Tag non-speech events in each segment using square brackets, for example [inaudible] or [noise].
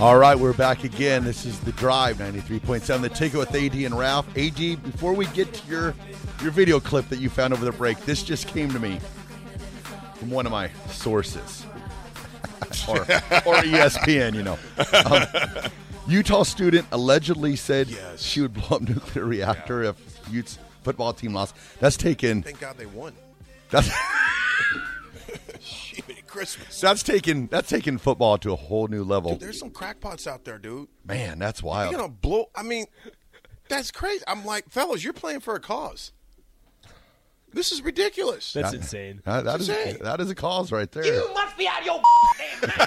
All right, we're back again. This is the Drive 93.7, the ticket with AD and Ralph. AD, before we get to your your video clip that you found over the break, this just came to me from one of my sources, [laughs] or, or ESPN. You know, um, Utah student allegedly said Yes. she would blow up nuclear reactor if Utes football team lost. That's taken. Thank God they won. That's [laughs] Christmas. that's taking That's taking football to a whole new level. Dude, there's some crackpots out there, dude. Man, that's wild. You're gonna blow. I mean, that's crazy. I'm like, fellas, you're playing for a cause. This is ridiculous. That's insane. That- that is insane. that is a cause right there. You must be out of your [laughs]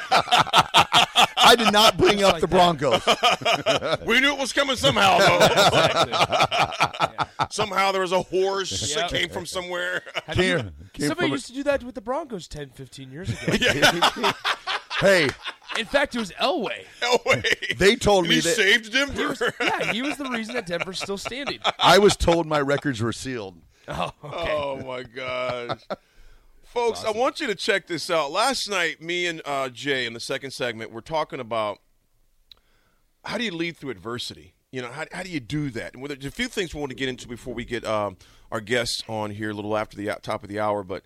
I did not bring up the Broncos. [laughs] we knew it was coming somehow, though. [laughs] Exactly. somehow there was a horse that came from somewhere. Came- came Somebody from a- used to do that with the Broncos 10, 15 years ago. hey, In fact, it was Elway. Elway. they told And me he that saved Denver. Yeah, he was the reason that Denver's still standing. I was told my records were sealed. [laughs] Oh, okay. Oh my gosh. [laughs] Folks, I want you to check this out. Last night, me and uh, Jay in the second segment were talking about how do you lead through adversity? You know, how, how do you do that? And there's a few things we want to get into before we get um, our guests on here a little after the uh, top of the hour. But,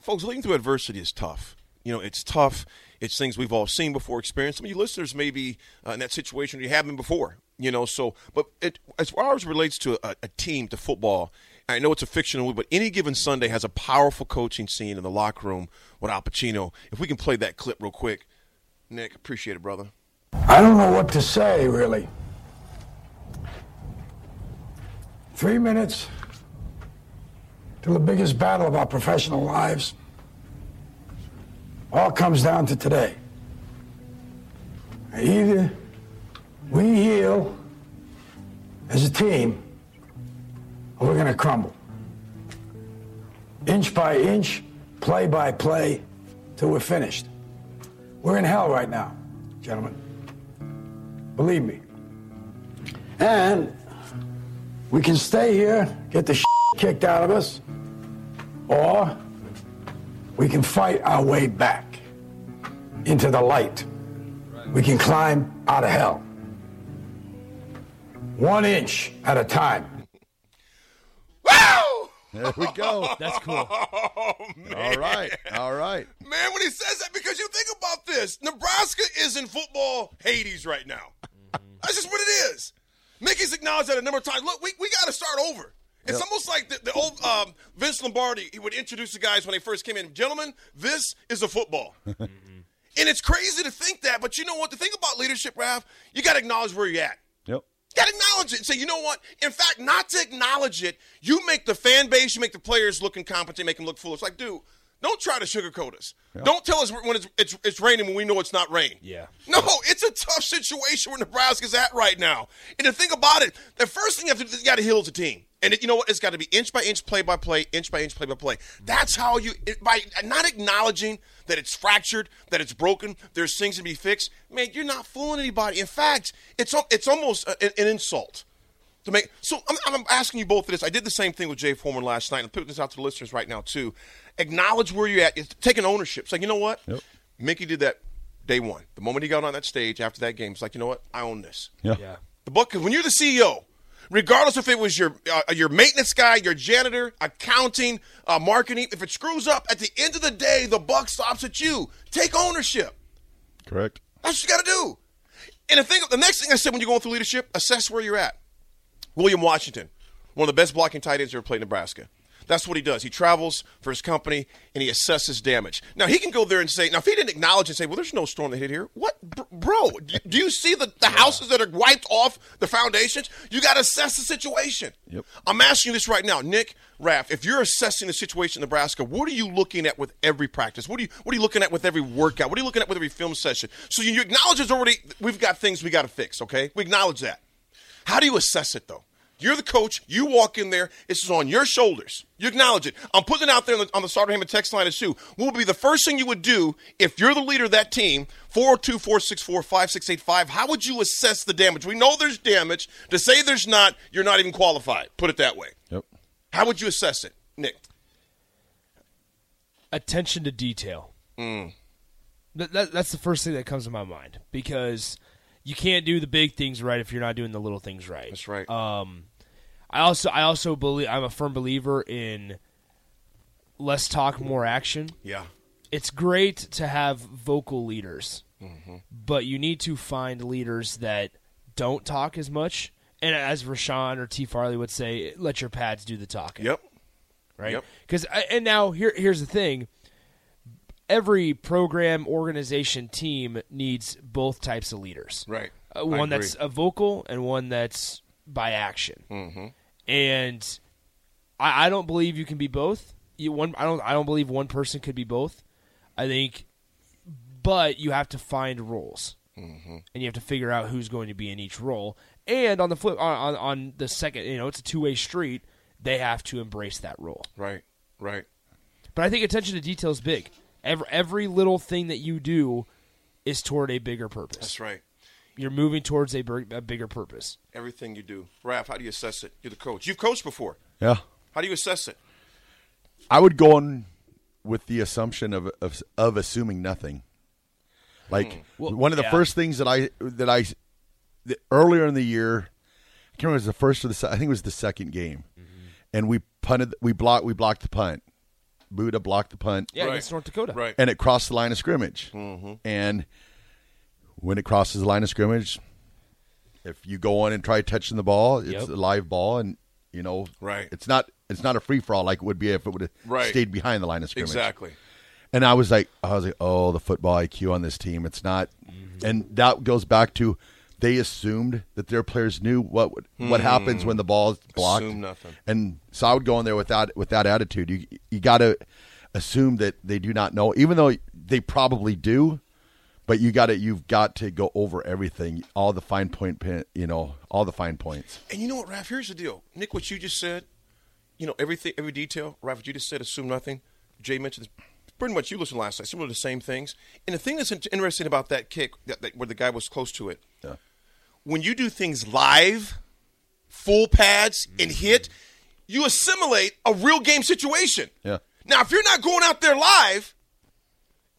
folks, leading through adversity is tough. You know, it's tough. It's things we've all seen before, experienced. Some of you listeners may be uh, in that situation you have been before. You know, so but it, as far as it relates to a, a team, to football, I know it's a fictional, but any given Sunday has a powerful coaching scene in the locker room with Al Pacino. If we can play that clip real quick, Nick, appreciate it, brother. I don't know what to say, really. Three minutes to the biggest battle of our professional lives. All comes down to today. Either we heal as a team, or we're going to crumble. Inch by inch, play by play, till we're finished. We're in hell right now, gentlemen. Believe me. And we can stay here, get the kicked out of us, or we can fight our way back into the light. We can climb out of hell. One inch at a time. Wow! There we go. [laughs] That's cool. Oh, man. All right. All right. Man, when he says that, because you think about this, Nebraska is in football Hades right now. That's just what it is. Mickey's acknowledged that a number of times. Look, we, we got to start over. It's almost like the, the old um, Vince Lombardi. He would introduce the guys when they first came in. Gentlemen, this is a football. [laughs] and it's crazy to think that, but you know what? The thing about leadership, Raph, you got to acknowledge where you're at. Yep. You got to acknowledge it and say, you know what? In fact, not to acknowledge it, you make the fan base, you make the players look incompetent, make them look foolish. Like, dude, don't try to sugarcoat us. Don't tell us when it's, it's, it's raining when we know it's not rain. Yeah. No, it's a tough situation where Nebraska's at right now. And the thing about it, the first thing you have to do, is you got to heal as a team. And it, you know what? It's got to be inch by inch, play by play, inch by inch, play by play. That's how you, it, by not acknowledging that it's fractured, that it's broken, there's things to be fixed. Man, you're not fooling anybody. In fact, it's it's almost a- an, an insult to make. So I'm, I'm asking you both this. I did the same thing with Jay Foreman last night. I'm putting this out to the listeners right now too. Acknowledge where you're at. It's taking ownership. It's like you know what, Mickey did that day one. The moment he got on that stage after that game, it's like you know what, I own this. Yeah. Yeah. The buck, 'cause when you're the CEO, regardless if it was your uh, your maintenance guy, your janitor, accounting, uh, marketing, if it screws up, at the end of the day, the buck stops at you. Take ownership. Correct. That's what you got to do. And the thing, the next thing I said when you're going through leadership, assess where you're at. William Washington, one of the best blocking tight ends ever played in Nebraska. That's what he does. He travels for his company and he assesses damage. Now he can go there and say, now if he didn't acknowledge and say, well, there's no storm that hit here. What, bro? Do you see the, the houses that are wiped off the foundations? You got to assess the situation. Yep. I'm asking you this right now, Nick Raff. If you're assessing the situation in Nebraska, what are you looking at with every practice? What are you What are you looking at with every workout? What are you looking at with every film session? So you acknowledge it's already we've got things we got to fix. Okay, we acknowledge that. How do you assess it though? You're the coach. You walk in there. This is on your shoulders. You acknowledge it. I'm putting it out there on the, on the Starter Hammond text line as too. What would be the first thing you would do if you're the leader of that team? 402 464 5685. How would you assess the damage? We know there's damage. To say there's not, you're not even qualified. Put it that way. Yep. How would you assess it, Nick? attention to detail. Mm. That, that, that's the first thing that comes to my mind because you can't do the big things right if you're not doing the little things right. That's right. Um, I also I also believe I'm a firm believer in less talk, more action. yeah. It's great to have vocal leaders, Mm-hmm. but you need to find leaders that don't talk as much. And as Rashawn or T. Farley would say, let your pads do the talking Yep. right? Yep. Because and now here here's the thing: every program, organization, team needs both types of leaders. Right. Uh, one that's a vocal and one that's by action. Mm-hmm. And I, I don't believe you can be both. You one I don't I don't believe one person could be both. I think, but you have to find roles. Mm-hmm. And you have to figure out who's going to be in each role. And on the flip, on, on, on the second, you know, it's a two way street. They have to embrace that role. Right. Right. But I think attention to detail is big. Every every little thing that you do is toward a bigger purpose. That's right. You're moving towards a, big- a bigger purpose. Everything you do. Raph, how do you assess it? You're the coach. You've coached before. Yeah. How do you assess it? I would go on with the assumption of of, of assuming nothing. Like hmm. Well, one of the yeah. first things that I that I the, earlier in the year, I can't remember it was the first or the I think it was the second game, mm-hmm. and we punted we blocked we blocked the punt. Buddha blocked the punt, Yeah, Right. against North Dakota. Right. and it crossed the line of scrimmage. And when it crosses the line of scrimmage, if you go on and try touching the ball, it's Yep. a live ball, and you know, Right. It's not it's not a free for all like it would be if it would have Right. stayed behind the line of scrimmage. Exactly. And I was like, I was like, oh, the football IQ on this team, it's not. Mm-hmm. And that goes back to they assumed that their players knew what would, what happens when the ball is blocked. Mm. Assume nothing. And so I would go in there with that with that attitude. You you got to assume that they do not know, even though they probably do. But you got to you've got to go over everything, all the fine point, you know, all the fine points. And you know what, Raph? Here's the deal. Nick, what you just said, you know, everything, every detail. Raph, what you just said, assume nothing. Jay mentioned this. Pretty much you listened last night, similar to the same things. And the thing that's interesting about that kick, that, that, where the guy was close to it, Yeah. when you do things live, full pads, and mm-hmm. hit, you assimilate a real game situation. Yeah. Now, if you're not going out there live,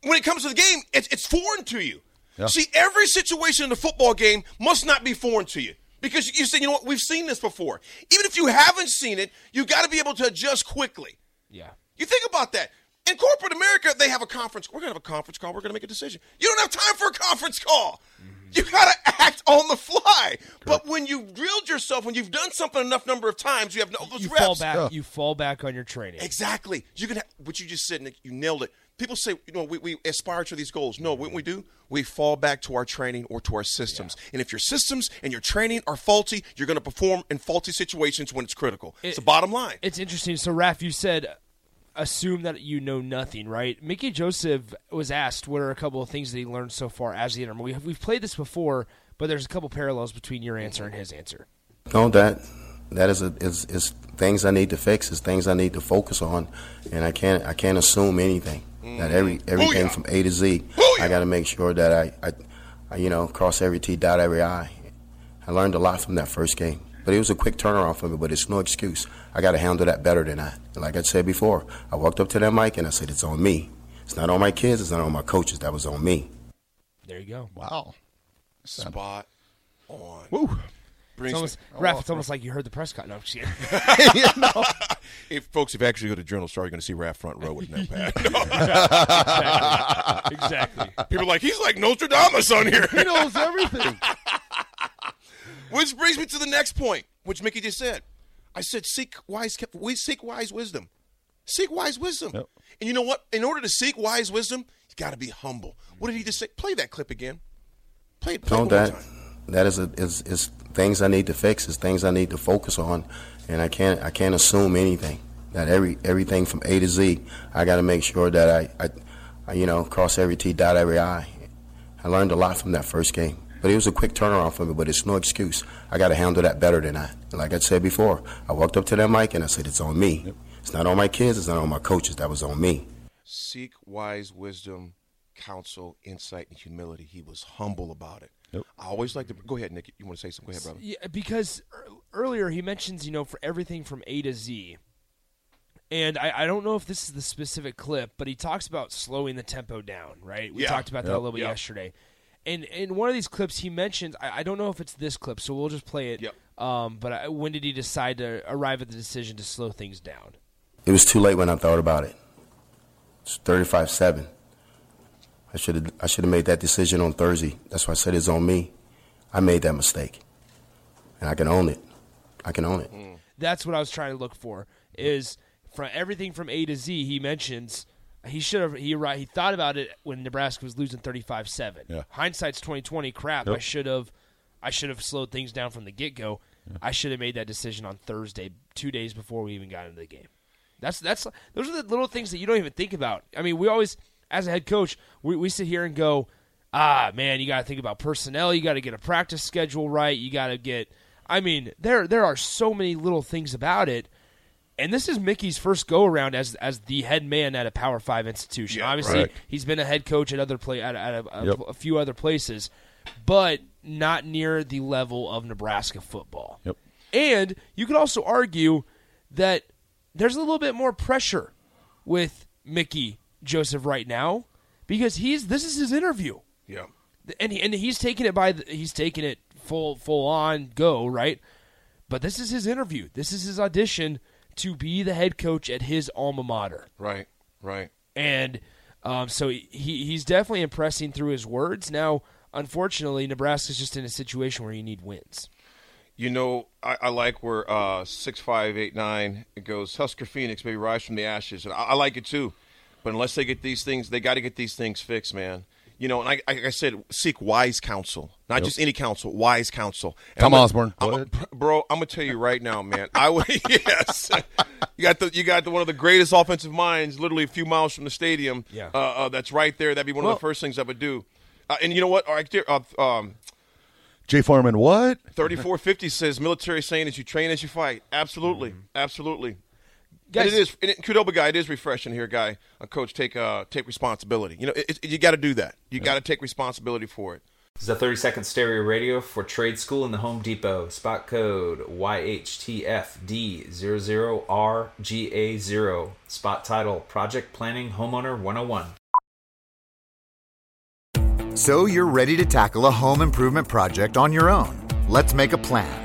when it comes to the game, it's, it's foreign to you. Yeah. See, every situation in the football game must not be foreign to you. Because you say, you know what, we've seen this before. Even if you haven't seen it, you got to be able to adjust quickly. Yeah. You think about that. In corporate America, they have a conference. We're going to have a conference call. We're going to make a decision. You don't have time for a conference call. You got to act on the fly. But when you've drilled yourself, when you've done something enough number of times, you have no those You reps. fall back. You fall back on your training. Exactly. You can. Ha- what you just said, Nick. You nailed it. People say, you know, we, we aspire to these goals. No, what we do, we fall back to our training or to our systems. And if your systems and your training are faulty, you're going to perform in faulty situations when it's critical. it's It- the bottom line. It's interesting. So, Raf, you said assume that you know nothing, right? Mickey Joseph was asked what are a couple of things that he learned so far as the interim. We, we've played this before, but there's a couple parallels between your answer and his answer. No, that that is, a, is is things I need to fix. Is things I need to focus on, and I can't I can't assume anything. That every mm-hmm. everything Booyah. from A to Z, Booyah. I got to make sure that I, I, I you know cross every T, dot every I. I learned a lot from that first game, but it was a quick turnaround for me. But it's no excuse. I got to handle that better than that. Like I said before, I walked up to that mic and I said, "It's on me. It's not on my kids. It's not on my coaches. That was on me." There you go. Wow. Spot on. Woo. Brings It's almost, me- Raph, Oh, it's almost oh. like you heard the press cut. No, I'm kidding. [laughs] [laughs] if folks, if you actually go to Journal Star, you're going to see Raph front row with [laughs] no pad. exactly. People are like, he's like Nostradamus on here. He knows everything. Which brings me to the next point, which Mickey just said. I said, seek wise, we seek wise wisdom. Seek wise wisdom. Yep. And you know what? In order to seek wise wisdom, you got to be humble. What did he just say? Play that clip again. Play, play it No, that time. that is, a, is is things I need to fix. Is things I need to focus on, and I can't I can't assume anything. That every everything from A to Z, I got to make sure that I, I, I you know cross every T, dot every I. I learned a lot from that first game, but it was a quick turnaround for me. But it's no excuse. I got to handle that better than that. Like I said before, I walked up to that mic and I said, "It's on me. It's not on my kids. It's not on my coaches. That was on me." Seek wise wisdom, counsel, insight, and humility. He was humble about it. Yep. I always like to go ahead, Nick. You want to say something? Go ahead, brother. Yeah, because earlier he mentions, you know, for everything from A to Z. And I, I don't know if this is the specific clip, but he talks about slowing the tempo down, right? We Yeah. talked about that a little bit Yep. yesterday. And in one of these clips, he mentions, I, I don't know if it's this clip, so we'll just play it. Yep. Um, but I, when did he decide to arrive at the decision to slow things down? It was too late when I thought about it. It's 35-7. I should have I should have made that decision on Thursday. That's why I said it's on me. I made that mistake, and I can own it. I can own it. That's what I was trying to look for. Is from everything from A to Z. He mentions he should have he right he thought about it when Nebraska was losing thirty five seven. Yeah. Hindsight's twenty twenty. Crap! I should have I should have slowed things down from the get go. I should have made that decision on Thursday, two days before we even got into the game. That's that's those are the little things that you don't even think about. I mean, we always as a head coach, we, we sit here and go, ah man, you got to think about personnel. You got to get a practice schedule right. You got to get. I mean, there there are so many little things about it. And this is Mickey's first go around as as the head man at a Power Five institution. Yeah, Obviously, right. he's been a head coach at other play at, at a, a- Yep. a few other places, but not near the level of Nebraska football. Yep. And you could also argue that there's a little bit more pressure with Mickey Joseph right now because he's this is his interview Yeah. and he, and he's taking it by the, he's taking it full full on go right but this is his interview this is his audition to be the head coach at his alma mater Right. Right. and um, so he he's definitely impressing through his words now unfortunately Nebraska's just in a situation where you need wins You know, I, I like where uh, six five eight nine it goes. Husker Phoenix may rise from the ashes, and I, I like it too. But unless they get these things, they got to get these things fixed, man. You know, and I, like I said, seek wise counsel, not just any counsel, wise counsel. And Tom I'm a- Osborne, go I'm a- bro. I'm gonna tell you right now, man. I would [laughs] yes. You got the you got the, one of the greatest offensive minds, literally a few miles from the stadium. Yeah. uh, uh, that's right there. That'd be one Well- of the first things I would do. Uh, and you know what? All right, uh, um, Jay Farman, what? 3450 says military saying as you train as you fight. Absolutely. Absolutely. Guys- and it is and it, Qdoba guy, it is refreshing here, guy. A coach take uh take responsibility. You know, it, it- you got to do that. You got to take responsibility for it. This is a 30 second stereo radio for Trade School in the Home Depot. Spot code YHTFD00RGA0. Spot title Project Planning Homeowner 101. So you're ready to tackle a home improvement project on your own. Let's make a plan.